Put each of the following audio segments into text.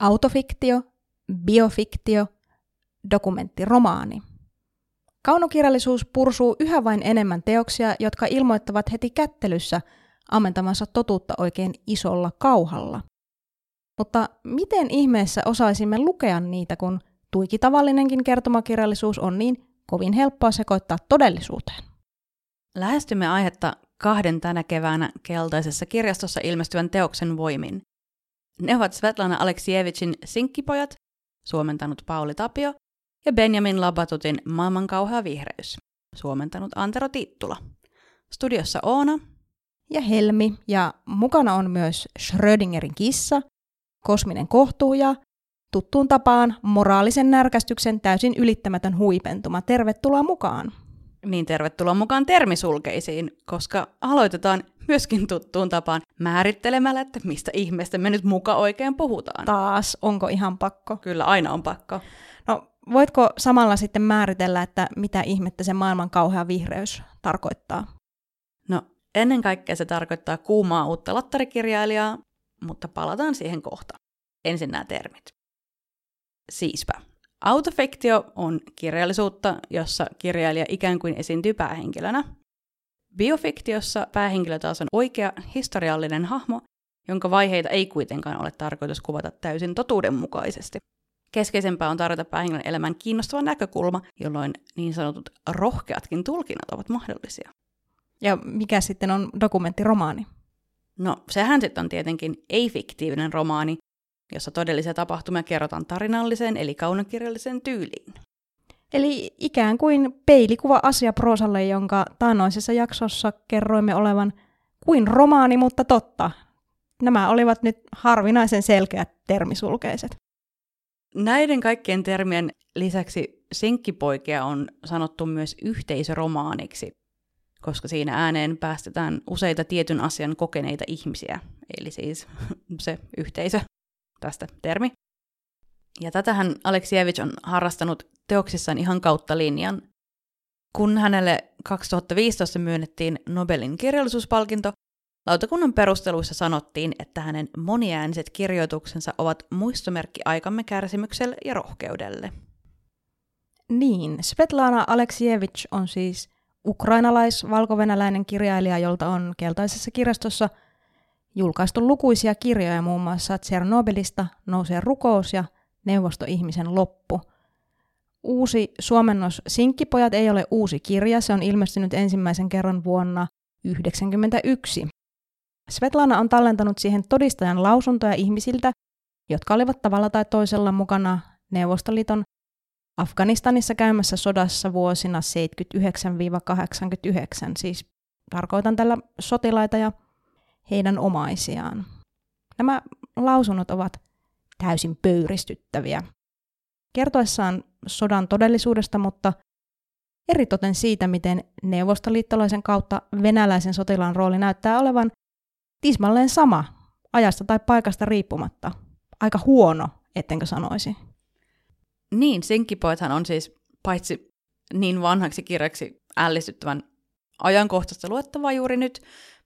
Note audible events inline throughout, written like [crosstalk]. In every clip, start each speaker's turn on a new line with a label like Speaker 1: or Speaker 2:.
Speaker 1: autofiktio, biofiktio, dokumenttiromaani. Kaunokirjallisuus pursuu yhä vain enemmän teoksia, jotka ilmoittavat heti kättelyssä ammentamansa totuutta oikein isolla kauhalla. Mutta miten ihmeessä osaisimme lukea niitä, kun tuiki tavallinenkin kertomakirjallisuus on niin kovin helppoa sekoittaa todellisuuteen?
Speaker 2: Lähestymme aihetta kahden tänä keväänä keltaisessa kirjastossa ilmestyvän teoksen voimin. Ne ovat Svetlana Aleksievicin Sinkkipojat, suomentanut Pauli Tapio, ja Benjamin Labatutin Maailman kauhea vihreys, suomentanut Antero Tittula. Studiossa Oona
Speaker 1: ja Helmi, ja mukana on myös Schrödingerin kissa, kosminen kohtuuja, tuttuun tapaan moraalisen närkästyksen täysin ylittämätön huipentuma. Tervetuloa mukaan!
Speaker 2: Niin tervetuloa mukaan termisulkeisiin, koska aloitetaan myöskin tuttuun tapaan määrittelemällä, että mistä ihmeestä me nyt muka oikein puhutaan.
Speaker 1: Taas, onko ihan pakko?
Speaker 2: Kyllä, aina on pakko.
Speaker 1: No, voitko samalla sitten määritellä, että mitä ihmettä se maailman kauhea vihreys tarkoittaa?
Speaker 2: No, ennen kaikkea se tarkoittaa kuumaa uutta lattarikirjailijaa, mutta palataan siihen kohta. Ensin nämä termit. Siispä. Autofiktio on kirjallisuutta, jossa kirjailija ikään kuin esiintyy päähenkilönä. Biofiktiossa päähenkilö taas on oikea historiallinen hahmo, jonka vaiheita ei kuitenkaan ole tarkoitus kuvata täysin totuudenmukaisesti. Keskeisempää on tarjota päähenkilön elämän kiinnostava näkökulma, jolloin niin sanotut rohkeatkin tulkinnat ovat mahdollisia.
Speaker 1: Ja mikä sitten on dokumenttiromaani?
Speaker 2: No, sehän sitten on tietenkin ei-fiktiivinen romaani, jossa todellisia tapahtumia kerrotaan tarinalliseen eli kaunokirjalliseen tyyliin.
Speaker 1: Eli ikään kuin peilikuva asiaproosalle, jonka taannoisessa jaksossa kerroimme olevan kuin romaani, mutta totta. Nämä olivat nyt harvinaisen selkeät termisulkeiset.
Speaker 2: Näiden kaikkien termien lisäksi Sinkkipoikia on sanottu myös yhteisöromaaniksi, koska siinä ääneen päästetään useita tietyn asian kokeneita ihmisiä, eli siis [laughs] se yhteisö, tästä termi. Ja tätähän Aleksievich on harrastanut teoksissaan ihan kautta linjan. Kun hänelle 2015 myönnettiin Nobelin kirjallisuuspalkinto, lautakunnan perusteluissa sanottiin, että hänen moniääniset kirjoituksensa ovat muistomerkki aikamme kärsimykselle ja rohkeudelle.
Speaker 1: Niin, Svetlana Aleksievich on siis ukrainalais-valkovenäläinen kirjailija, jolta on keltaisessa kirjastossa julkaistu lukuisia kirjoja muun muassa Tsernobylista, Nousee rukous ja Neuvostoihmisen loppu. Uusi suomennos Sinkkipojat ei ole uusi kirja, se on ilmestynyt ensimmäisen kerran vuonna 1991. Svetlana on tallentanut siihen todistajan lausuntoja ihmisiltä, jotka olivat tavalla tai toisella mukana Neuvostoliiton Afganistanissa käymässä sodassa vuosina 79-89, siis tarkoitan tällä sotilaita ja heidän omaisiaan. Nämä lausunnot ovat täysin pöyristyttäviä. Kertoessaan sodan todellisuudesta, mutta eritoten siitä, miten neuvostoliittolaisen kautta venäläisen sotilaan rooli näyttää olevan tismalleen sama ajasta tai paikasta riippumatta. Aika huono, ettenkö sanoisi.
Speaker 2: Niin, Sinkkipoethan on siis paitsi niin vanhaksi kirjaksi ällistyttävän ajankohtaista luettavaa juuri nyt,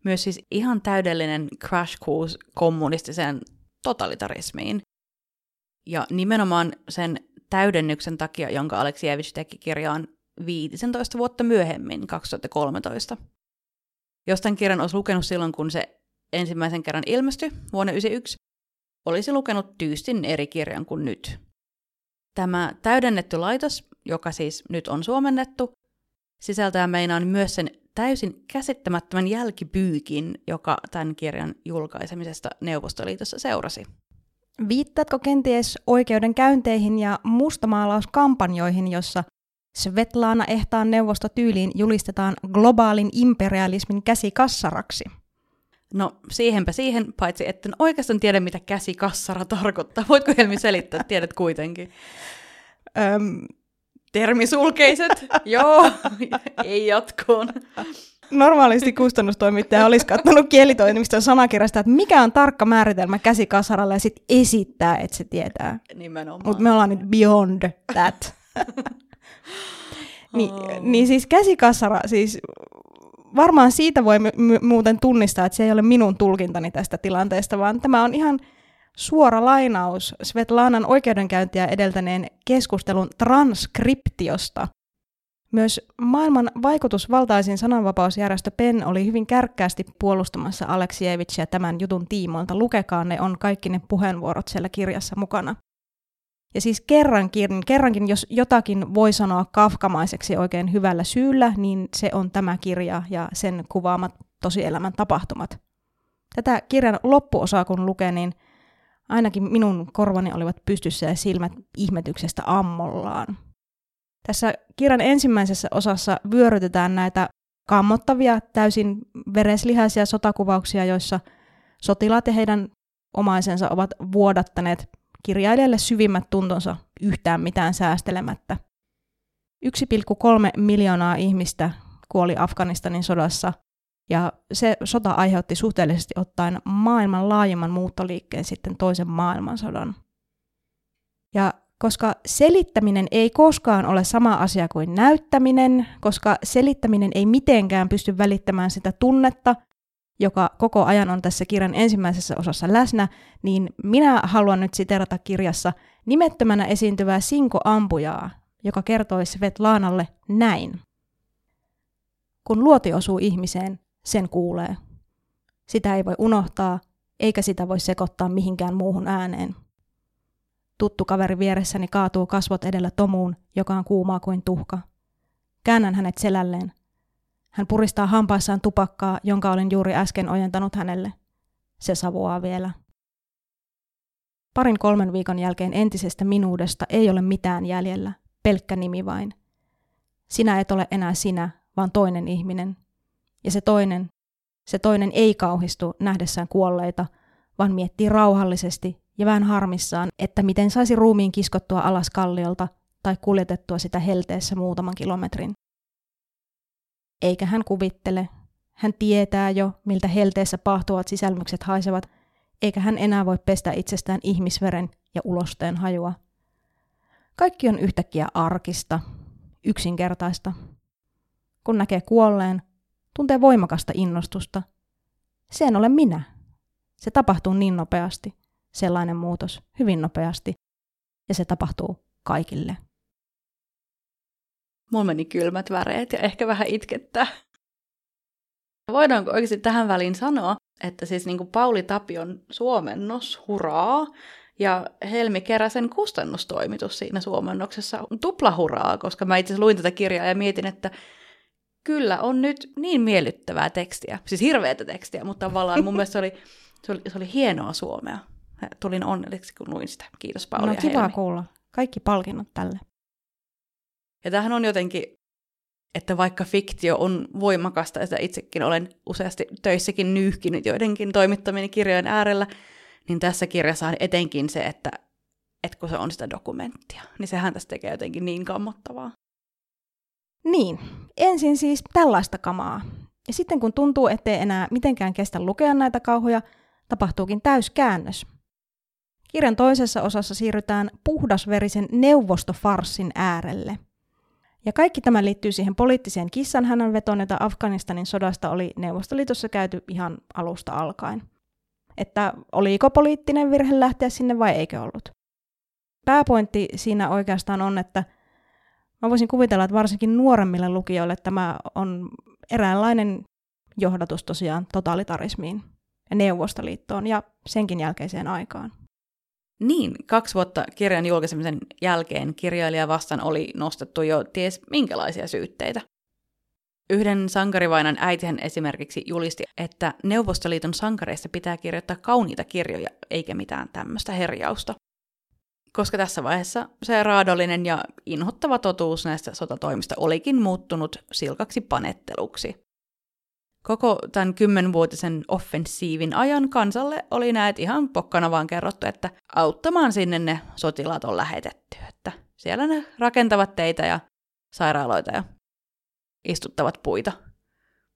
Speaker 2: myös siis ihan täydellinen crash course kommunistiseen totalitarismiin. Ja nimenomaan sen täydennyksen takia, jonka Aleksievich teki kirjaan 15 vuotta myöhemmin, 2013. Jos tämän kirjan olisi lukenut silloin, kun se ensimmäisen kerran ilmestyi vuonna 1991, olisi lukenut tyystin eri kirjan kuin nyt. Tämä täydennetty laitos, joka siis nyt on suomennettu, sisältää meinaan myös sen täysin käsittämättömän jälkipyykin, joka tämän kirjan julkaisemisesta Neuvostoliitossa seurasi.
Speaker 1: Viittaatko kenties oikeudenkäynteihin ja mustamaalauskampanjoihin, jossa Svetlana ehtaan neuvostotyyliin julistetaan globaalin imperialismin käsikassaraksi?
Speaker 2: No siihenpä siihen, paitsi etten oikeastaan tiedä, mitä käsikassara [laughs] tarkoittaa. Voitko Helmi selittää? Tiedät kuitenkin.
Speaker 1: Öm,
Speaker 2: Termisulkeiset, [laughs] joo, [laughs] ei jatkoon.
Speaker 1: Normaalisti kustannustoimittaja olisi katsonut kielitoimiston sanakirjasta, että mikä on tarkka määritelmä käsikasaralle ja sitten esittää, että se tietää.
Speaker 2: Nimenomaan.
Speaker 1: Mutta me ollaan nyt beyond that. [laughs] Ni, oh. niin siis käsikasara, siis varmaan siitä voi muuten tunnistaa, että se ei ole minun tulkintani tästä tilanteesta, vaan tämä on ihan suora lainaus Svetlanan oikeudenkäyntiä edeltäneen keskustelun transkriptiosta. Myös maailman vaikutusvaltaisin sananvapausjärjestö PEN oli hyvin kärkkäästi puolustamassa Aleksievicia tämän jutun tiimoilta. Lukekaa ne on kaikki ne puheenvuorot siellä kirjassa mukana. Ja siis kerrankin, kerrankin, jos jotakin voi sanoa kafkamaiseksi oikein hyvällä syyllä, niin se on tämä kirja ja sen kuvaamat tosielämän tapahtumat. Tätä kirjan loppuosaa kun lukee, niin ainakin minun korvani olivat pystyssä ja silmät ihmetyksestä ammollaan. Tässä kirjan ensimmäisessä osassa vyörytetään näitä kammottavia, täysin vereslihaisia sotakuvauksia, joissa sotilaat ja heidän omaisensa ovat vuodattaneet kirjailijalle syvimmät tuntonsa yhtään mitään säästelemättä. 1,3 miljoonaa ihmistä kuoli Afganistanin sodassa, ja se sota aiheutti suhteellisesti ottaen maailman laajemman muuttoliikkeen sitten toisen maailmansodan. Ja koska selittäminen ei koskaan ole sama asia kuin näyttäminen, koska selittäminen ei mitenkään pysty välittämään sitä tunnetta, joka koko ajan on tässä kirjan ensimmäisessä osassa läsnä, niin minä haluan nyt siterata kirjassa nimettömänä esiintyvää Sinko Ampujaa, joka kertoi Svetlaanalle näin. Kun luoti osuu ihmiseen, sen kuulee. Sitä ei voi unohtaa, eikä sitä voi sekoittaa mihinkään muuhun ääneen. Tuttu kaveri vieressäni kaatuu kasvot edellä tomuun, joka on kuumaa kuin tuhka. Käännän hänet selälleen. Hän puristaa hampaissaan tupakkaa, jonka olin juuri äsken ojentanut hänelle. Se savuaa vielä. Parin kolmen viikon jälkeen entisestä minuudesta ei ole mitään jäljellä, pelkkä nimi vain. Sinä et ole enää sinä, vaan toinen ihminen. Ja se toinen, se toinen ei kauhistu nähdessään kuolleita, vaan miettii rauhallisesti ja vähän harmissaan, että miten saisi ruumiin kiskottua alas kalliolta tai kuljetettua sitä helteessä muutaman kilometrin. Eikä hän kuvittele. Hän tietää jo, miltä helteessä pahtuvat sisälmykset haisevat, eikä hän enää voi pestä itsestään ihmisveren ja ulosteen hajua. Kaikki on yhtäkkiä arkista, yksinkertaista. Kun näkee kuolleen, tuntee voimakasta innostusta. Se en ole minä. Se tapahtuu niin nopeasti sellainen muutos hyvin nopeasti ja se tapahtuu kaikille.
Speaker 2: Mulla meni kylmät väreet ja ehkä vähän itkettää. Voidaanko oikeasti tähän väliin sanoa, että siis niin kuin Pauli Tapion suomennos, hurraa, ja Helmi Keräsen kustannustoimitus siinä suomennoksessa on tuplahuraa, koska mä itse luin tätä kirjaa ja mietin, että kyllä on nyt niin miellyttävää tekstiä, siis hirveätä tekstiä, mutta tavallaan mun mielestä se oli, se oli, se oli hienoa suomea tulin onnelliseksi, kun luin sitä. Kiitos Pauli
Speaker 1: No
Speaker 2: ja
Speaker 1: kiva
Speaker 2: Helmi.
Speaker 1: kuulla. Kaikki palkinnot tälle.
Speaker 2: Ja tämähän on jotenkin, että vaikka fiktio on voimakasta, ja itsekin olen useasti töissäkin nyyhkinyt joidenkin toimittamien kirjojen äärellä, niin tässä kirjassa on etenkin se, että, että kun se on sitä dokumenttia, niin sehän tästä tekee jotenkin niin kammottavaa.
Speaker 1: Niin, ensin siis tällaista kamaa. Ja sitten kun tuntuu, ettei enää mitenkään kestä lukea näitä kauhuja, tapahtuukin täyskäännös. Kirjan toisessa osassa siirrytään puhdasverisen neuvostofarssin äärelle. Ja kaikki tämä liittyy siihen poliittiseen kissanhännän vetoon, jota Afganistanin sodasta oli Neuvostoliitossa käyty ihan alusta alkaen. Että oliko poliittinen virhe lähteä sinne vai eikö ollut. Pääpointti siinä oikeastaan on, että mä voisin kuvitella, että varsinkin nuoremmille lukijoille tämä on eräänlainen johdatus tosiaan totalitarismiin ja Neuvostoliittoon ja senkin jälkeiseen aikaan.
Speaker 2: Niin, kaksi vuotta kirjan julkaisemisen jälkeen kirjailija vastaan oli nostettu jo ties minkälaisia syytteitä. Yhden sankarivainan äitihän esimerkiksi julisti, että Neuvostoliiton sankareista pitää kirjoittaa kauniita kirjoja, eikä mitään tämmöistä herjausta. Koska tässä vaiheessa se raadollinen ja inhottava totuus näistä sotatoimista olikin muuttunut silkaksi panetteluksi. Koko tämän kymmenvuotisen offensiivin ajan kansalle oli näet ihan pokkana vaan kerrottu, että auttamaan sinne ne sotilaat on lähetetty. Että siellä ne rakentavat teitä ja sairaaloita ja istuttavat puita.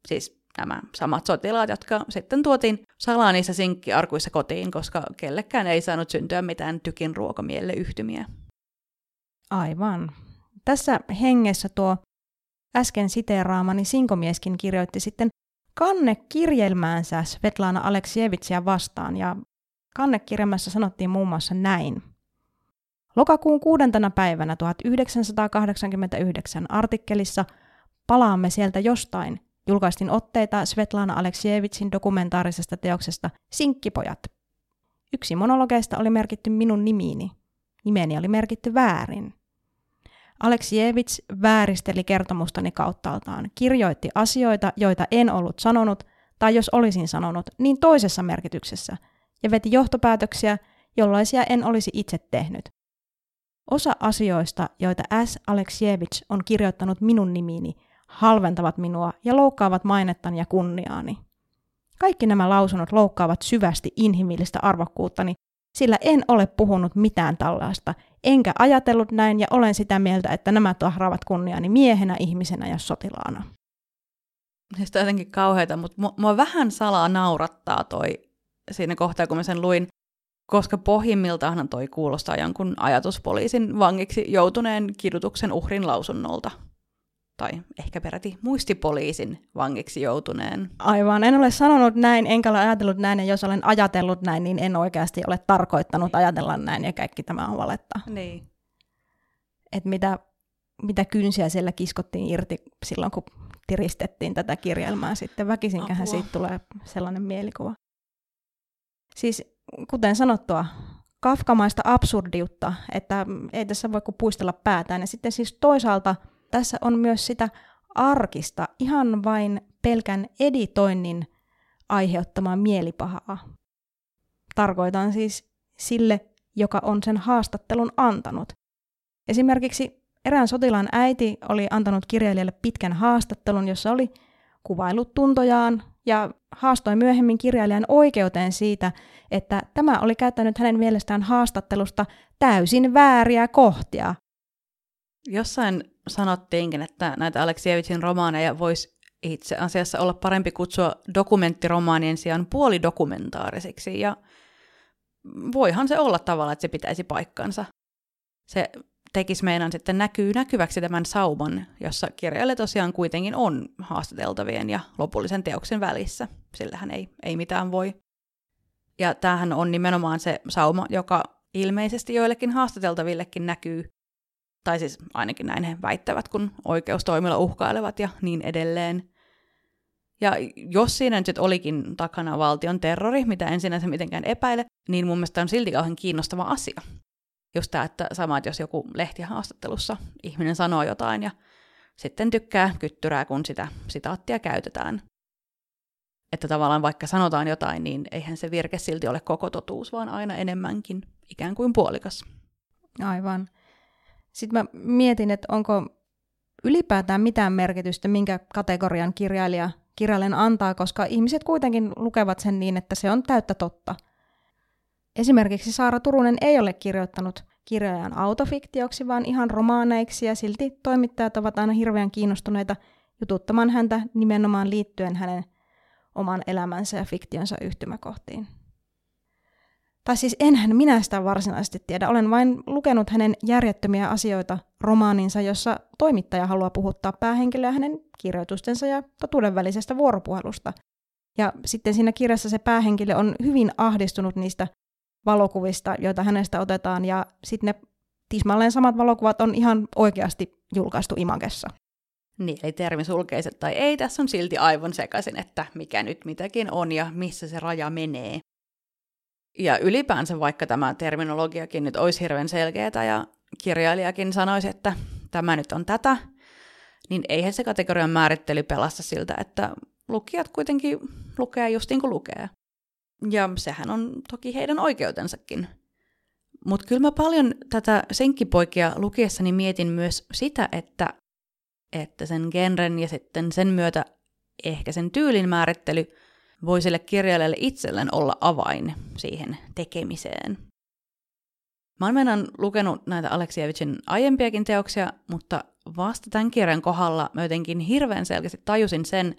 Speaker 2: Siis nämä samat sotilaat, jotka sitten tuotiin salaa niissä sinkkiarkuissa kotiin, koska kellekään ei saanut syntyä mitään tykin ruokamielle yhtymiä.
Speaker 1: Aivan. Tässä hengessä tuo äsken siteeraamani Sinkomieskin kirjoitti sitten kanne kirjelmäänsä Svetlana Aleksievitsia vastaan ja Kannekirjelmässä sanottiin muun muassa näin. Lokakuun kuudentena päivänä 1989 artikkelissa Palaamme sieltä jostain julkaistiin otteita Svetlana Aleksievitsin dokumentaarisesta teoksesta Sinkkipojat. Yksi monologeista oli merkitty minun nimiini. Nimeni oli merkitty väärin. Aleksievits vääristeli kertomustani kauttaaltaan, kirjoitti asioita, joita en ollut sanonut, tai jos olisin sanonut, niin toisessa merkityksessä, ja veti johtopäätöksiä, jollaisia en olisi itse tehnyt. Osa asioista, joita S. Aleksievich on kirjoittanut minun nimiini, halventavat minua ja loukkaavat mainettani ja kunniaani. Kaikki nämä lausunnot loukkaavat syvästi inhimillistä arvokkuuttani, sillä en ole puhunut mitään tällaista, enkä ajatellut näin ja olen sitä mieltä, että nämä tahraavat kunniaani miehenä, ihmisenä ja sotilaana.
Speaker 2: Siis on jotenkin kauheita, mutta mua vähän salaa naurattaa toi siinä kohtaa, kun mä sen luin, koska pohjimmiltaan toi kuulostaa jonkun ajatuspoliisin vangiksi joutuneen kidutuksen uhrin lausunnolta tai ehkä peräti muistipoliisin vangiksi joutuneen.
Speaker 1: Aivan, en ole sanonut näin, enkä ole ajatellut näin, ja jos olen ajatellut näin, niin en oikeasti ole tarkoittanut ajatella näin, ja kaikki tämä on valetta.
Speaker 2: Niin.
Speaker 1: Et mitä, mitä kynsiä siellä kiskottiin irti silloin, kun tiristettiin tätä kirjelmää sitten. Väkisinkähän Apua. siitä tulee sellainen mielikuva. Siis kuten sanottua, kafkamaista absurdiutta, että ei tässä voi kuin puistella päätään. Ja sitten siis toisaalta – tässä on myös sitä arkista, ihan vain pelkän editoinnin aiheuttamaa mielipahaa. Tarkoitan siis sille, joka on sen haastattelun antanut. Esimerkiksi erään sotilaan äiti oli antanut kirjailijalle pitkän haastattelun, jossa oli kuvailut tuntojaan ja haastoi myöhemmin kirjailijan oikeuteen siitä, että tämä oli käyttänyt hänen mielestään haastattelusta täysin vääriä kohtia.
Speaker 2: Jossain sanottiinkin, että näitä Aleksievitsin romaaneja voisi itse asiassa olla parempi kutsua dokumenttiromaanien sijaan puolidokumentaarisiksi, ja voihan se olla tavalla, että se pitäisi paikkansa. Se tekisi meidän sitten näkyy näkyväksi tämän sauman, jossa kirjailija tosiaan kuitenkin on haastateltavien ja lopullisen teoksen välissä. Sillähän ei, ei mitään voi. Ja tämähän on nimenomaan se sauma, joka ilmeisesti joillekin haastateltavillekin näkyy tai siis ainakin näin he väittävät, kun oikeustoimilla uhkailevat ja niin edelleen. Ja jos siinä nyt olikin takana valtion terrori, mitä en sinänsä mitenkään epäile, niin mun mielestä on silti kauhean kiinnostava asia. Just tämä, että sama, että jos joku lehtihaastattelussa ihminen sanoo jotain ja sitten tykkää kyttyrää, kun sitä sitaattia käytetään. Että tavallaan vaikka sanotaan jotain, niin eihän se virke silti ole koko totuus, vaan aina enemmänkin, ikään kuin puolikas.
Speaker 1: Aivan. Sitten mä mietin, että onko ylipäätään mitään merkitystä, minkä kategorian kirjailija kirjailijan antaa, koska ihmiset kuitenkin lukevat sen niin, että se on täyttä totta. Esimerkiksi Saara Turunen ei ole kirjoittanut kirjojaan autofiktioksi, vaan ihan romaaneiksi, ja silti toimittajat ovat aina hirveän kiinnostuneita jututtamaan häntä nimenomaan liittyen hänen oman elämänsä ja fiktionsa yhtymäkohtiin. Tai siis enhän minä sitä varsinaisesti tiedä. Olen vain lukenut hänen järjettömiä asioita romaaninsa, jossa toimittaja haluaa puhuttaa päähenkilöä hänen kirjoitustensa ja totuuden välisestä vuoropuhelusta. Ja sitten siinä kirjassa se päähenkilö on hyvin ahdistunut niistä valokuvista, joita hänestä otetaan, ja sitten ne tismalleen samat valokuvat on ihan oikeasti julkaistu Imagessa.
Speaker 2: Niin, eli termisulkeiset tai ei, tässä on silti aivan sekaisin, että mikä nyt mitäkin on ja missä se raja menee. Ja ylipäänsä vaikka tämä terminologiakin nyt olisi hirveän selkeää ja kirjailijakin sanoisi, että tämä nyt on tätä, niin eihän se kategorian määrittely pelasta siltä, että lukijat kuitenkin lukee just niin kuin lukee. Ja sehän on toki heidän oikeutensakin. Mutta kyllä mä paljon tätä senkkipoikia lukiessani mietin myös sitä, että, että sen genren ja sitten sen myötä ehkä sen tyylin määrittely – voi sille kirjailijalle itselleen olla avain siihen tekemiseen. Mä oon lukenut näitä Aleksievicin aiempiakin teoksia, mutta vasta tämän kirjan kohdalla mä jotenkin hirveän selkeästi tajusin sen,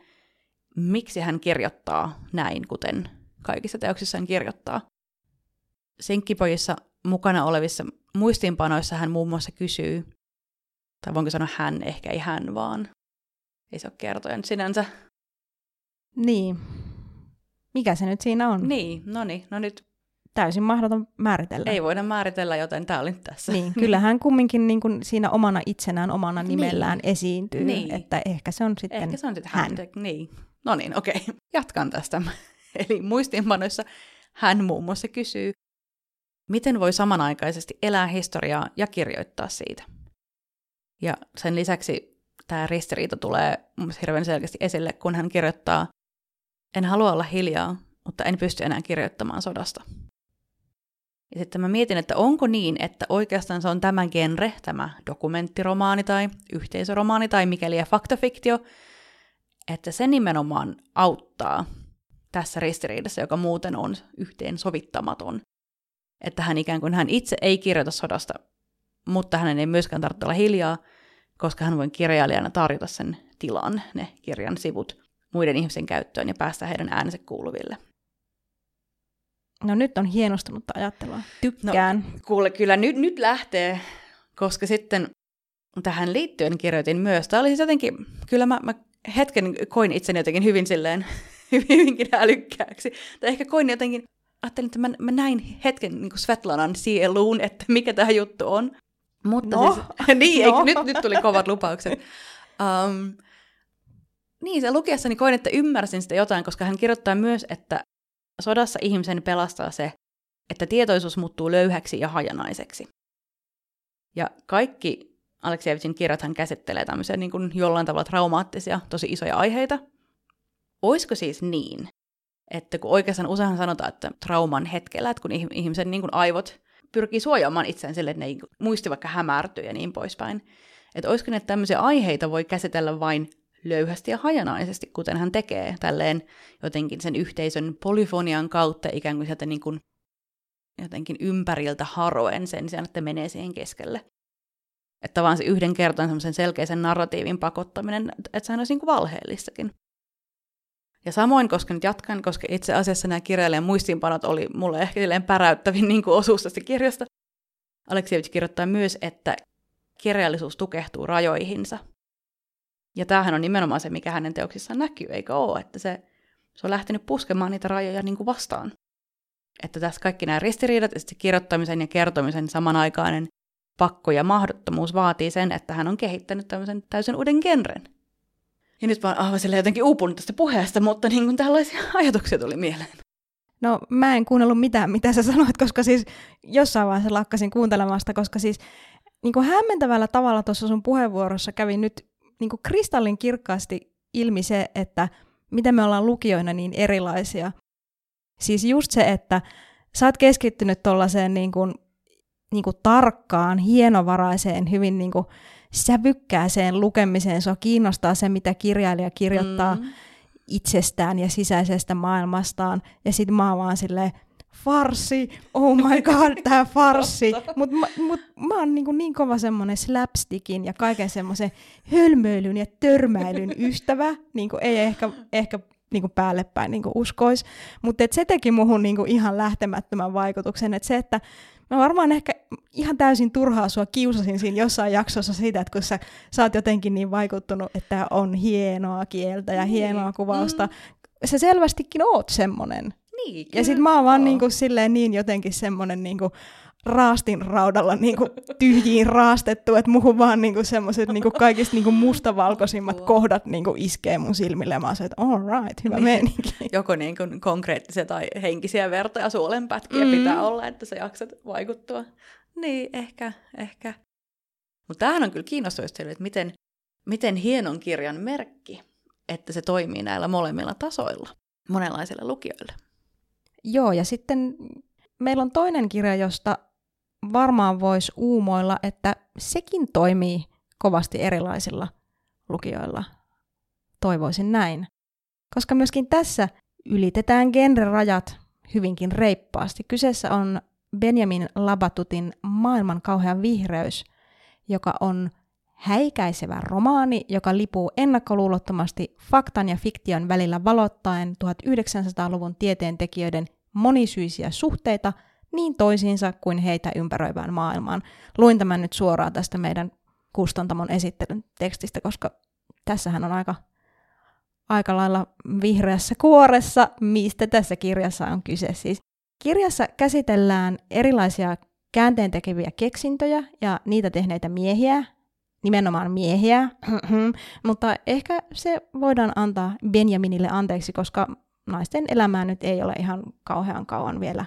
Speaker 2: miksi hän kirjoittaa näin, kuten kaikissa teoksissaan kirjoittaa. Senkkipojissa mukana olevissa muistiinpanoissa hän muun muassa kysyy, tai voinko sanoa hän, ehkä ei hän vaan, ei se ole kertojan sinänsä.
Speaker 1: Niin, mikä se nyt siinä on?
Speaker 2: Niin, no niin, no nyt
Speaker 1: täysin mahdoton määritellä.
Speaker 2: Ei voida määritellä, joten tämä oli tässä.
Speaker 1: Niin, [laughs] kyllä hän kumminkin niin kuin siinä omana itsenään, omana nimellään niin. esiintyy, niin. että ehkä se on sitten
Speaker 2: Ehkä se on sitten hän. hän. Niin. No niin, okei. Okay. [laughs] Jatkan tästä. [laughs] Eli muistiinpanoissa hän muun muassa kysyy, miten voi samanaikaisesti elää historiaa ja kirjoittaa siitä. Ja sen lisäksi tämä ristiriita tulee hirveän selkeästi esille, kun hän kirjoittaa, en halua olla hiljaa, mutta en pysty enää kirjoittamaan sodasta. Ja sitten mä mietin, että onko niin, että oikeastaan se on tämä genre, tämä dokumenttiromaani tai yhteisöromaani tai mikäli ja faktafiktio, että se nimenomaan auttaa tässä ristiriidassa, joka muuten on yhteen sovittamaton. Että hän ikään kuin hän itse ei kirjoita sodasta, mutta hänen ei myöskään tarvitse olla hiljaa, koska hän voi kirjailijana tarjota sen tilan, ne kirjan sivut, muiden ihmisen käyttöön ja päästä heidän äänensä kuuluville.
Speaker 1: No nyt on hienostunutta ajattelua. Tykkään.
Speaker 2: No, kuule, kyllä nyt, nyt lähtee, koska sitten tähän liittyen kirjoitin myös. Tämä oli siis jotenkin, kyllä mä, mä hetken koin itseni jotenkin hyvin silleen, [laughs] hyvinkin älykkääksi. Tai ehkä koin jotenkin, ajattelin, että mä, mä näin hetken niin kuin Svetlanan sieluun, että mikä tämä juttu on. Mutta no. siis, [laughs] niin, no. eikö, nyt, nyt tuli kovat lupaukset. Um, niin, se lukiessani koin, että ymmärsin sitä jotain, koska hän kirjoittaa myös, että sodassa ihmisen pelastaa se, että tietoisuus muuttuu löyhäksi ja hajanaiseksi. Ja kaikki Aleksejevicin kirjathan käsittelee tämmöisiä niin kuin jollain tavalla traumaattisia, tosi isoja aiheita. Olisiko siis niin, että kun oikeastaan usein sanotaan, että trauman hetkellä, että kun ihmisen niin kuin aivot pyrkii suojaamaan itseään sille, että ne muisti vaikka hämärtyy ja niin poispäin. Että olisiko ne, että tämmöisiä aiheita voi käsitellä vain löyhästi ja hajanaisesti, kuten hän tekee tälleen jotenkin sen yhteisön polyfonian kautta ikään kuin sieltä niin kuin jotenkin ympäriltä haroen sen sijaan, että menee siihen keskelle. Että vaan se yhden kertaan semmoisen selkeisen narratiivin pakottaminen, että sehän olisi niin kuin valheellistakin. Ja samoin, koska nyt jatkan, koska itse asiassa nämä kirjailijan muistiinpanot oli mulle ehkä päräyttävin niin kuin osuus tästä kirjasta. Aleksievich kirjoittaa myös, että kirjallisuus tukehtuu rajoihinsa. Ja tämähän on nimenomaan se, mikä hänen teoksissaan näkyy, eikö ole? Että se, se on lähtenyt puskemaan niitä rajoja niin kuin vastaan. Että tässä kaikki nämä ristiriidat, että kirjoittamisen ja kertomisen samanaikainen pakko ja mahdottomuus vaatii sen, että hän on kehittänyt tämmöisen täysin uuden genren. Ja nyt mä oon aivan jotenkin uupunut tästä puheesta, mutta niin kuin tällaisia [laughs] ajatuksia tuli mieleen.
Speaker 1: No mä en kuunnellut mitään, mitä sä sanoit, koska siis jossain vaiheessa lakkasin kuuntelemasta, koska siis niin kuin hämmentävällä tavalla tuossa sun puheenvuorossa kävi nyt niin kuin kristallin kirkkaasti ilmi se, että miten me ollaan lukijoina niin erilaisia. Siis just se, että sä oot keskittynyt tuollaiseen niin kuin, niin kuin tarkkaan, hienovaraiseen, hyvin niin kuin sävykkääseen lukemiseen. Sua kiinnostaa se, mitä kirjailija kirjoittaa mm. itsestään ja sisäisestä maailmastaan. Ja sitten mä oon vaan silleen, farsi, oh my god, tää [laughs] farsi. Mutta mut, mä oon niin, niin kova semmonen slapstickin ja kaiken semmoisen hölmöilyn ja törmäilyn [laughs] ystävä. Niin ei ehkä, ehkä niin päälle päin niin uskois. Mutta se teki muhun niin ihan lähtemättömän vaikutuksen. Et se, että mä varmaan ehkä ihan täysin turhaa sua kiusasin siinä jossain jaksossa siitä, että kun sä, sä oot jotenkin niin vaikuttunut, että on hienoa kieltä ja niin. hienoa kuvausta. Mm. Sä selvästikin oot semmonen.
Speaker 2: Niin,
Speaker 1: ja sit mä oon vaan niinku silleen niin jotenkin semmonen niinku raastin raudalla niinku tyhjiin raastettu, että muuhun vaan niinku semmoiset niinku kaikista niinku mustavalkoisimmat kohdat niinku iskee mun silmille. Ja mä oon se, että all right, hyvä niin. meininki. [laughs]
Speaker 2: Joko niinku konkreettisia tai henkisiä vertoja suolenpätkiä mm. pitää olla, että sä jaksat vaikuttua. Niin, ehkä, ehkä. Mutta tämähän on kyllä kiinnostavaa, että miten, miten hienon kirjan merkki, että se toimii näillä molemmilla tasoilla monenlaisille lukijoille.
Speaker 1: Joo, ja sitten meillä on toinen kirja, josta varmaan voisi uumoilla, että sekin toimii kovasti erilaisilla lukijoilla. Toivoisin näin. Koska myöskin tässä ylitetään genrerajat hyvinkin reippaasti. Kyseessä on Benjamin Labatutin Maailman kauhean vihreys, joka on häikäisevä romaani, joka lipuu ennakkoluulottomasti faktan ja fiktion välillä valottaen 1900-luvun tieteentekijöiden monisyisiä suhteita niin toisiinsa kuin heitä ympäröivään maailmaan. Luin tämän nyt suoraan tästä meidän kustantamon esittelyn tekstistä, koska tässähän on aika, aika lailla vihreässä kuoressa, mistä tässä kirjassa on kyse. Siis Kirjassa käsitellään erilaisia käänteentekeviä keksintöjä ja niitä tehneitä miehiä, nimenomaan miehiä, [clears throat] mutta ehkä se voidaan antaa Benjaminille anteeksi, koska naisten elämää nyt ei ole ihan kauhean kauan vielä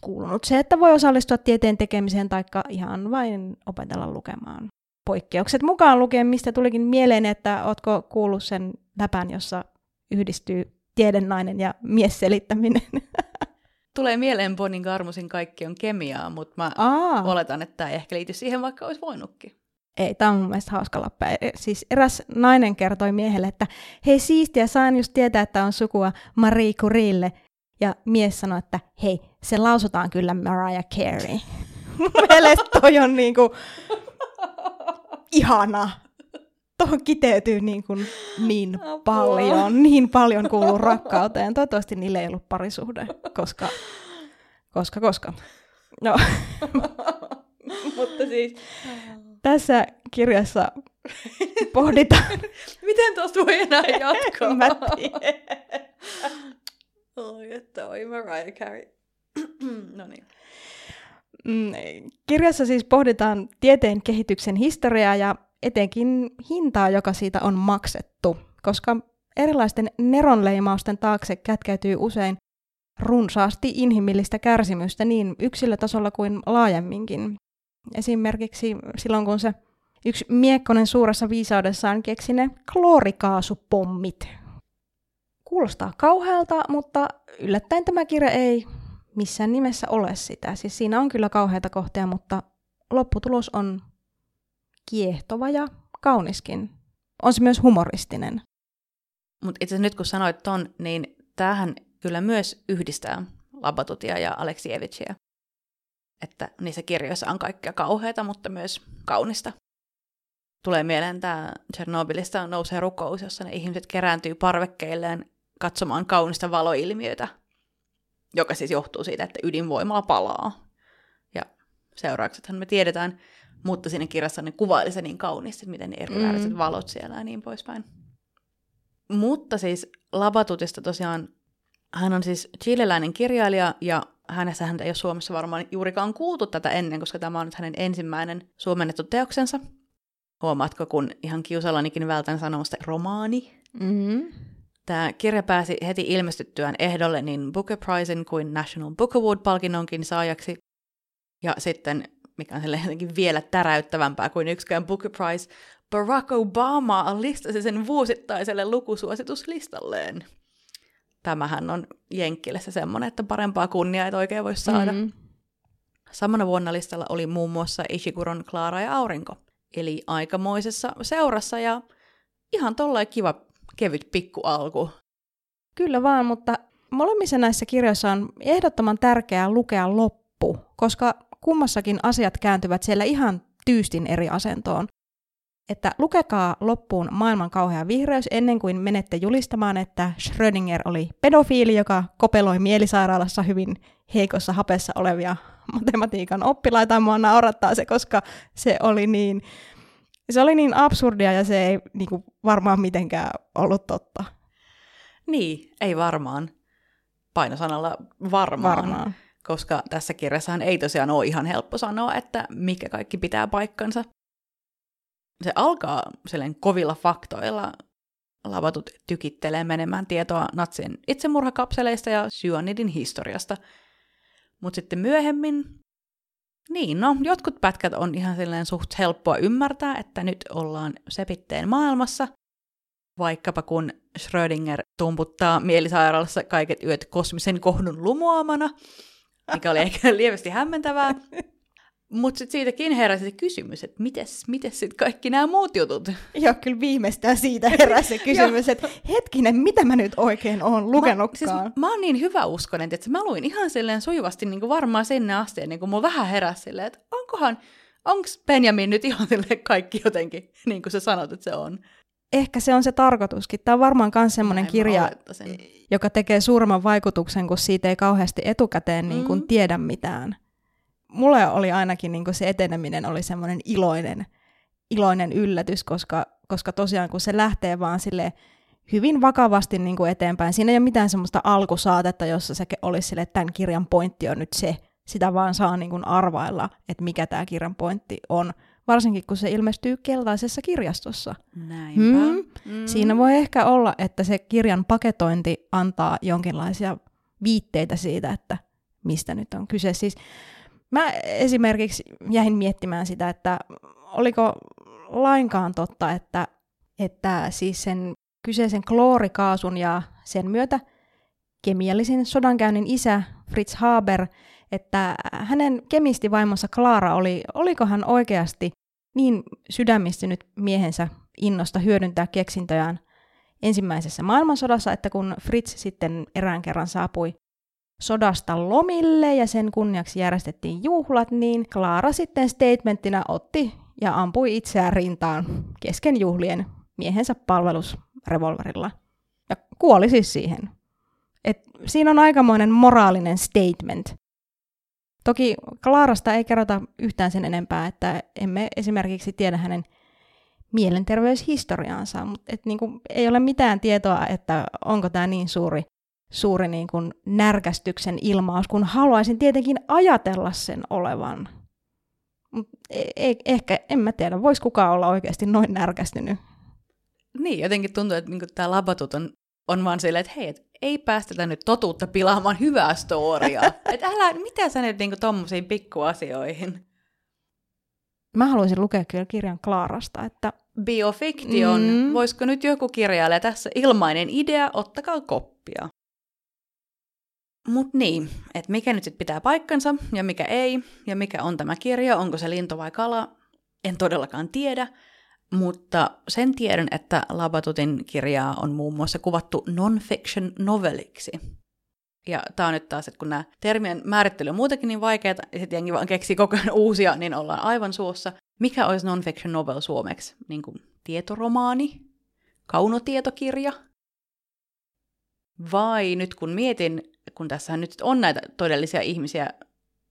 Speaker 1: kuulunut se, että voi osallistua tieteen tekemiseen tai ihan vain opetella lukemaan. Poikkeukset mukaan lukien, mistä tulikin mieleen, että ootko kuullut sen läpän, jossa yhdistyy tiedennainen ja miesselittäminen. [laughs]
Speaker 2: Tulee mieleen Bonin Garmusin Kaikki on kemiaa, mutta mä
Speaker 1: Aa.
Speaker 2: oletan, että tämä ei ehkä liity siihen, vaikka olisi voinutkin.
Speaker 1: Ei, tämä on mun mielestä hauska lappa. E, Siis eräs nainen kertoi miehelle, että hei siistiä, saan just tietää, että on sukua Marie Curieille. Ja mies sanoi, että hei, se lausutaan kyllä Mariah Carey. [laughs] Mun mielestä toi on niinku ihana. Tuohon kiteytyy niin, kuin niin
Speaker 2: Apua.
Speaker 1: paljon, niin paljon kuuluu rakkauteen. Toivottavasti niille ei ollut parisuhde, koska, koska, koska. No, [laughs] mutta siis tässä kirjassa pohditaan, [laughs]
Speaker 2: Miten tuosta voi enää jatkaa? [laughs]
Speaker 1: mä.
Speaker 2: Oi, että oi Mariah Carey. [clears throat] no niin.
Speaker 1: Mm, Kirjassa siis pohditaan tieteen kehityksen historiaa ja etenkin hintaa, joka siitä on maksettu, koska erilaisten neronleimausten taakse kätkeytyy usein runsaasti inhimillistä kärsimystä niin yksilötasolla kuin laajemminkin. Esimerkiksi silloin, kun se yksi miekkonen suuressa viisaudessaan keksi ne kloorikaasupommit. Kuulostaa kauhealta, mutta yllättäen tämä kirja ei missään nimessä ole sitä. Siis siinä on kyllä kauheita kohtia, mutta lopputulos on kiehtova ja kauniskin. On se myös humoristinen.
Speaker 2: Mutta itse nyt kun sanoit ton, niin tämähän kyllä myös yhdistää Labatutia ja Aleksievicia. Että niissä kirjoissa on kaikkea kauheata, mutta myös kaunista. Tulee mieleen tämä Chernobylista nousee rukous, jossa ne ihmiset kerääntyy parvekkeilleen katsomaan kaunista valoilmiötä, joka siis johtuu siitä, että ydinvoimala palaa. Ja seurauksethan me tiedetään, mutta siinä kirjassa ne kuvaili se niin kauniisti, miten ne eriväriset
Speaker 1: Mm.
Speaker 2: valot siellä ja niin poispäin. Mutta siis Labatutista tosiaan, hän on siis chileläinen kirjailija ja hänestä hän ei ole Suomessa varmaan juurikaan kuultu tätä ennen, koska tämä on nyt hänen ensimmäinen suomennettu teoksensa. Huomaatko, kun ihan kiusallanikin vältän sanomasta romaani.
Speaker 1: Mm-hmm.
Speaker 2: Tämä kirja pääsi heti ilmestyttyään ehdolle niin Booker Prizein kuin National Book Award-palkinnonkin saajaksi. Ja sitten, mikä on silleen jotenkin vielä täräyttävämpää kuin yksikään Booker Prize, Barack Obama listasi sen vuosittaiselle lukusuosituslistalleen. Tämähän on Jenkkilässä semmoinen, että parempaa kunniaa et oikein voi saada. Mm.
Speaker 1: Mm-hmm.
Speaker 2: Samana vuonna listalla oli muun muassa Ishiguron Klaara ja Aurinko. Eli aikamoisessa seurassa ja ihan tollain kiva kevyt pikku alku.
Speaker 1: Kyllä vaan, mutta molemmissa näissä kirjoissa on ehdottoman tärkeää lukea loppu, koska kummassakin asiat kääntyvät siellä ihan tyystin eri asentoon. Että lukekaa loppuun maailman kauhea vihreys ennen kuin menette julistamaan, että Schrödinger oli pedofiili, joka kopeloi mielisairaalassa hyvin heikossa hapessa olevia matematiikan oppilaita. Mua naurattaa se, koska se oli niin, se oli niin absurdia ja se ei niin kuin, varmaan mitenkään ollut totta.
Speaker 2: Niin, ei varmaan. Painosanalla varmaan.
Speaker 1: Varmaan.
Speaker 2: Koska tässä kirjassahan ei tosiaan ole ihan helppo sanoa, että mikä kaikki pitää paikkansa. Se alkaa kovilla faktoilla. Lavatut tykittelee menemään tietoa natsien itsemurhakapseleista ja syanidin historiasta. Mutta sitten myöhemmin, niin no, jotkut pätkät on ihan silleen suht helppoa ymmärtää, että nyt ollaan sepitteen maailmassa. Vaikkapa kun Schrödinger tumputtaa mielisairaalassa kaiket yöt kosmisen kohdun lumoamana, mikä oli ehkä lievästi hämmentävää. [laughs] Mutta sitten siitäkin heräsi se kysymys, että mites, mites sitten kaikki nämä muut jutut? [laughs]
Speaker 1: Joo, kyllä viimeistään siitä heräsi se kysymys, [laughs] että hetkinen, mitä mä nyt oikein oon lukenutkaan?
Speaker 2: Mä, siis mä oon niin hyvä uskonen, että mä luin ihan silleen sujuvasti niin kuin varmaan sinne asti, ennen kuin mulla vähän heräsi silleen, että onkohan, onks Benjamin nyt ihan silleen kaikki jotenkin, [laughs] niin kuin sä sanot, että se on.
Speaker 1: Ehkä se on se tarkoituskin. Tämä on varmaan myös semmoinen
Speaker 2: mä
Speaker 1: kirja, joka tekee suuremman vaikutuksen, kun siitä ei kauheasti etukäteen niin kuin
Speaker 2: Mm.
Speaker 1: tiedä mitään. Mulle oli ainakin niin se eteneminen oli semmoinen iloinen, iloinen yllätys, koska, koska tosiaan kun se lähtee vaan sille hyvin vakavasti niin kuin eteenpäin. Siinä ei ole mitään semmoista alkusaatetta, jossa se olisi sille, että tämän kirjan pointti on nyt se. Sitä vaan saa niin kuin arvailla, että mikä tämä kirjan pointti on. Varsinkin kun se ilmestyy keltaisessa kirjastossa.
Speaker 2: Näinpä.
Speaker 1: Hmm. Mm. Siinä voi ehkä olla, että se kirjan paketointi antaa jonkinlaisia viitteitä siitä, että mistä nyt on kyse. Siis mä esimerkiksi jäin miettimään sitä, että oliko lainkaan totta, että, että siis sen kyseisen kloorikaasun ja sen myötä kemiallisen sodankäynnin isä Fritz Haber, että hänen kemistivaimonsa Klaara oli, oliko hän oikeasti niin sydämistynyt miehensä innosta hyödyntää keksintöjään ensimmäisessä maailmansodassa, että kun Fritz sitten erään kerran saapui sodasta lomille ja sen kunniaksi järjestettiin juhlat, niin Klaara sitten statementtina otti ja ampui itseään rintaan kesken juhlien miehensä palvelusrevolverilla. Ja kuoli siis siihen. Et siinä on aikamoinen moraalinen statement. Toki Klaarasta ei kerrota yhtään sen enempää, että emme esimerkiksi tiedä hänen mielenterveyshistoriaansa, mutta et niinku, ei ole mitään tietoa, että onko tämä niin suuri, suuri niinku närkästyksen ilmaus, kun haluaisin tietenkin ajatella sen olevan. Mut e- e- ehkä, en mä tiedä, voisi kukaan olla oikeasti noin närkästynyt.
Speaker 2: Niin, jotenkin tuntuu, että niinku tämä labatut on, on vaan silleen, että hei, et ei päästetä nyt totuutta pilaamaan hyvää storia. [laughs] että älä, mitä sä nyt niinku tommosiin pikkuasioihin?
Speaker 1: Mä haluaisin lukea kyllä kirjan Klaarasta, että
Speaker 2: Biofiktion, mm. voisiko nyt joku kirjailija tässä ilmainen idea, ottakaa koppia. Mut niin, että mikä nyt sitten pitää paikkansa ja mikä ei, ja mikä on tämä kirja, onko se lintu vai kala, en todellakaan tiedä, mutta sen tiedän, että Labatutin kirjaa on muun muassa kuvattu non-fiction noveliksi. Ja tämä on nyt taas, että kun nämä termien määrittely on muutenkin niin vaikeaa, ja sitten jengi vaan keksii koko ajan uusia, niin ollaan aivan suossa. Mikä olisi non-fiction novel suomeksi? Niin kuin tietoromaani? Kaunotietokirja? Vai nyt kun mietin, kun tässä nyt on näitä todellisia ihmisiä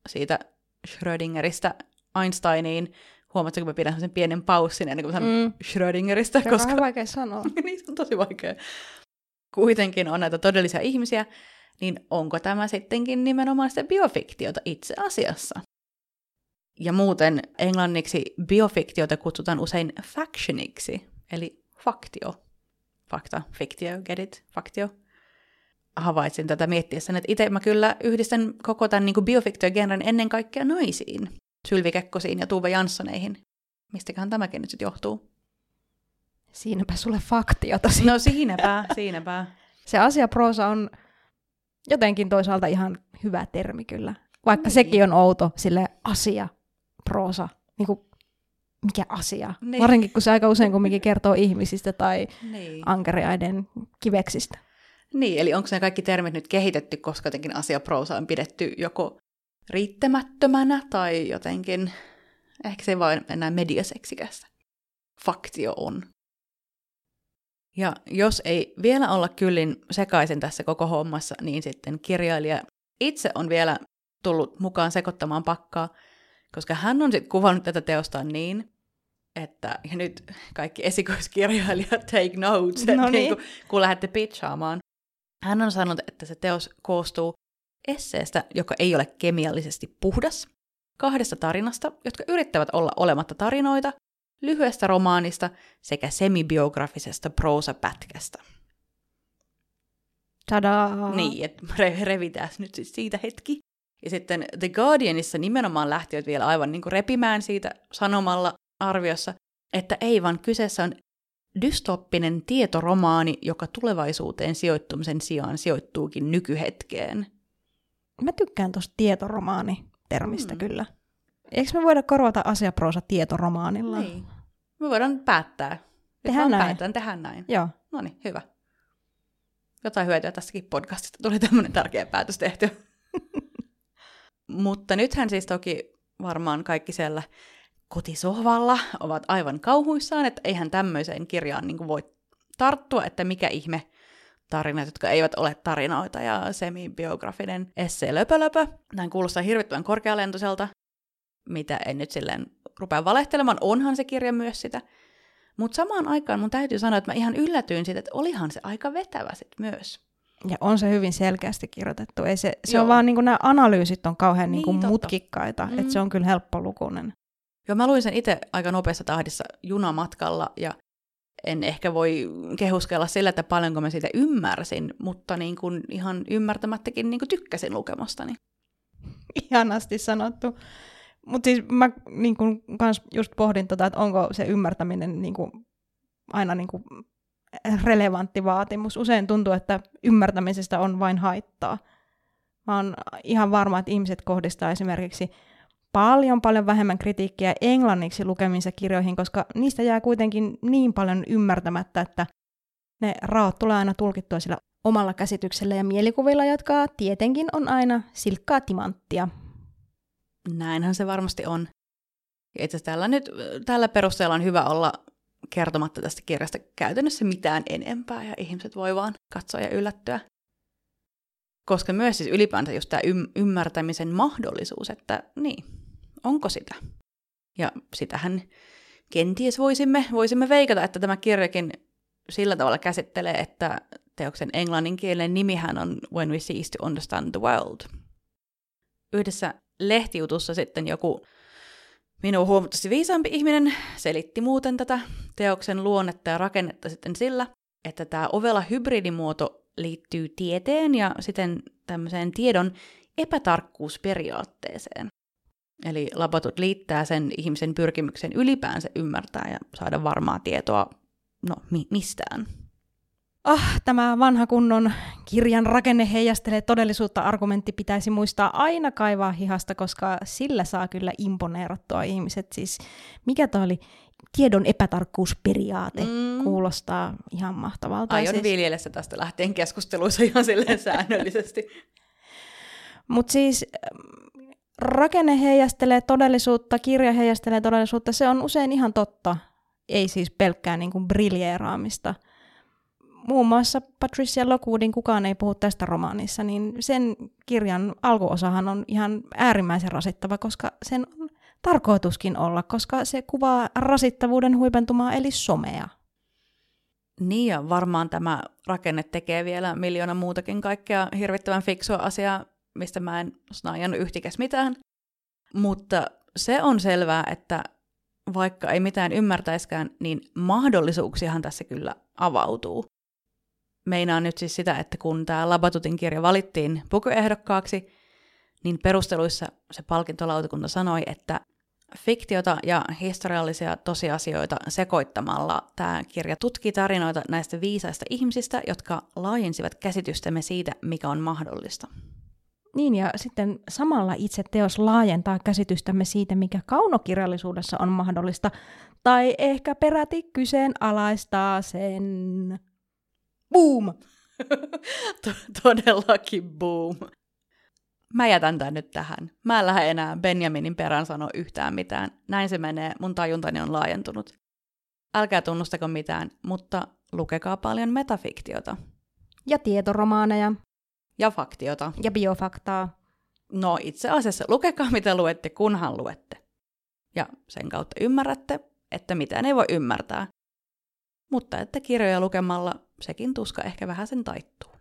Speaker 2: siitä Schrödingeristä Einsteiniin, huomaatko, kun mä pidän sen pienen paussin ennen kuin mä sanon mm. Schrödingeristä,
Speaker 1: se on koska... vähän vaikea sanoa. [laughs]
Speaker 2: niin, se on tosi vaikea. Kuitenkin on näitä todellisia ihmisiä, niin onko tämä sittenkin nimenomaan sitä biofiktiota itse asiassa? Ja muuten englanniksi biofiktiota kutsutaan usein factioniksi, eli faktio. Fakta, fiktio, get it, faktio. Havaitsin tätä miettiessä, että itse mä kyllä yhdistän koko tämän niin biofiktio-genren ennen kaikkea naisiin. Sylvi Kekkosiin ja Tuve Janssoneihin. Mistäköhän tämäkin nyt sitten johtuu?
Speaker 1: Siinäpä sulle faktiota.
Speaker 2: No siinäpä, [laughs] siinäpä.
Speaker 1: Se asiaproosa on jotenkin toisaalta ihan hyvä termi kyllä. Vaikka niin. sekin on outo, sille asia, proosa, niin kuin, mikä asia. Niin. Varsinkin kun se aika usein kumminkin kertoo ihmisistä tai niin. ankeriaiden kiveksistä.
Speaker 2: Niin, eli onko ne kaikki termit nyt kehitetty, koska jotenkin asiaproosa on pidetty joko riittämättömänä tai jotenkin, ehkä se ei vain enää mediaseksikästä. Faktio on. Ja jos ei vielä olla kyllin sekaisin tässä koko hommassa, niin sitten kirjailija itse on vielä tullut mukaan sekoittamaan pakkaa, koska hän on sitten kuvannut tätä teosta niin, että ja nyt kaikki esikoiskirjailijat take notes, no niin. niin kun, kun lähdette pitchaamaan. Hän on sanonut, että se teos koostuu esseestä, joka ei ole kemiallisesti puhdas, kahdesta tarinasta, jotka yrittävät olla olematta tarinoita, lyhyestä romaanista sekä semibiografisesta proosapätkästä.
Speaker 1: Tadaa!
Speaker 2: Niin, että re- revitään nyt siis siitä hetki. Ja sitten The Guardianissa nimenomaan lähtivät vielä aivan niin kuin repimään siitä sanomalla arviossa, että ei vaan kyseessä on dystoppinen tietoromaani, joka tulevaisuuteen sijoittumisen sijaan sijoittuukin nykyhetkeen.
Speaker 1: Mä tykkään tuosta tietoromaani-termistä mm. kyllä. Eikö me voida korvata asiaproosa tietoromaanilla?
Speaker 2: Niin. Me voidaan päättää.
Speaker 1: Tehdään näin.
Speaker 2: Päätän, tehdään näin.
Speaker 1: Joo.
Speaker 2: No niin, hyvä. Jotain hyötyä tästäkin podcastista. Tuli tämmöinen tärkeä päätös tehty. [laughs] Mutta nythän siis toki varmaan kaikki siellä kotisohvalla ovat aivan kauhuissaan, että eihän tämmöiseen kirjaan niin voi tarttua, että mikä ihme tarinat, jotka eivät ole tarinoita ja semi-biografinen essee löpölöpö. Näin kuulostaa hirvittävän korkealentoiselta, mitä en nyt silleen rupea valehtelemaan, onhan se kirja myös sitä. Mutta samaan aikaan mun täytyy sanoa, että mä ihan yllätyin siitä, että olihan se aika vetävä sit myös.
Speaker 1: Ja on se hyvin selkeästi kirjoitettu. Ei se, se on vaan niin kuin nämä analyysit on kauhean niin, niin mutkikkaita, mm. että se on kyllä helppolukuinen.
Speaker 2: Joo, mä luin sen itse aika nopeassa tahdissa junamatkalla ja en ehkä voi kehuskella sillä, että paljonko mä siitä ymmärsin, mutta niin kuin ihan ymmärtämättäkin niin kuin tykkäsin lukemastani.
Speaker 1: Ihanasti sanottu. Mutta siis mä niin kun, kans just pohdin tota, että onko se ymmärtäminen niin kun, aina niin kun, relevantti vaatimus. Usein tuntuu, että ymmärtämisestä on vain haittaa. Mä oon ihan varma, että ihmiset kohdistaa esimerkiksi paljon paljon vähemmän kritiikkiä englanniksi lukemissa kirjoihin, koska niistä jää kuitenkin niin paljon ymmärtämättä, että ne raot tulee aina tulkittua sillä omalla käsityksellä ja mielikuvilla, jotka tietenkin on aina silkkaa timanttia.
Speaker 2: Näinhän se varmasti on. Itse tällä, nyt, tällä perusteella on hyvä olla kertomatta tästä kirjasta käytännössä mitään enempää, ja ihmiset voi vaan katsoa ja yllättyä. Koska myös siis ylipäänsä just tämä ym- ymmärtämisen mahdollisuus, että niin, onko sitä? Ja sitähän kenties voisimme, voisimme veikata, että tämä kirjakin sillä tavalla käsittelee, että teoksen englanninkielinen nimihän on When We Cease to Understand the World. Yhdessä lehtijutussa sitten joku minun huomattavasti viisaampi ihminen selitti muuten tätä teoksen luonnetta ja rakennetta sitten sillä, että tämä ovela hybridimuoto liittyy tieteen ja sitten tämmöiseen tiedon epätarkkuusperiaatteeseen. Eli Labatut liittää sen ihmisen pyrkimyksen ylipäänsä ymmärtää ja saada varmaa tietoa no, mi- mistään.
Speaker 1: Ah, tämä vanha kunnon kirjan rakenne heijastelee todellisuutta argumentti pitäisi muistaa aina kaivaa hihasta, koska sillä saa kyllä imponeerattua ihmiset. Siis mikä toi oli? Tiedon epätarkkuusperiaate mm. kuulostaa ihan mahtavalta.
Speaker 2: Aion
Speaker 1: siis...
Speaker 2: viljellä tästä lähtien keskusteluissa ihan silleen säännöllisesti. [laughs]
Speaker 1: Mutta siis rakenne heijastelee todellisuutta, kirja heijastelee todellisuutta, se on usein ihan totta. Ei siis pelkkää niin kuin briljeeraamista. Muun muassa Patricia Lockwoodin Kukaan ei puhu tästä romaanissa, niin sen kirjan alkuosahan on ihan äärimmäisen rasittava, koska sen on tarkoituskin olla, koska se kuvaa rasittavuuden huipentumaa eli somea.
Speaker 2: Niin ja varmaan tämä rakenne tekee vielä miljoona muutakin kaikkea hirvittävän fiksua asiaa mistä mä en snaajannut yhtikäs mitään. Mutta se on selvää, että vaikka ei mitään ymmärtäiskään, niin mahdollisuuksiahan tässä kyllä avautuu. Meinaan nyt siis sitä, että kun tämä Labatutin kirja valittiin pukuehdokkaaksi, niin perusteluissa se palkintolautakunta sanoi, että fiktiota ja historiallisia tosiasioita sekoittamalla tämä kirja tutki tarinoita näistä viisaista ihmisistä, jotka laajensivat käsitystämme siitä, mikä on mahdollista.
Speaker 1: Niin, ja sitten samalla itse teos laajentaa käsitystämme siitä, mikä kaunokirjallisuudessa on mahdollista, tai ehkä peräti kyseenalaistaa sen. Boom! [laughs]
Speaker 2: Todellakin boom. Mä jätän tämän nyt tähän. Mä en lähde enää Benjaminin perään sanoa yhtään mitään. Näin se menee, mun tajuntani on laajentunut. Älkää tunnustako mitään, mutta lukekaa paljon metafiktiota.
Speaker 1: Ja tietoromaaneja
Speaker 2: ja faktiota.
Speaker 1: Ja biofaktaa.
Speaker 2: No itse asiassa lukekaa mitä luette, kunhan luette. Ja sen kautta ymmärrätte, että mitään ei voi ymmärtää. Mutta että kirjoja lukemalla sekin tuska ehkä vähän sen taittuu.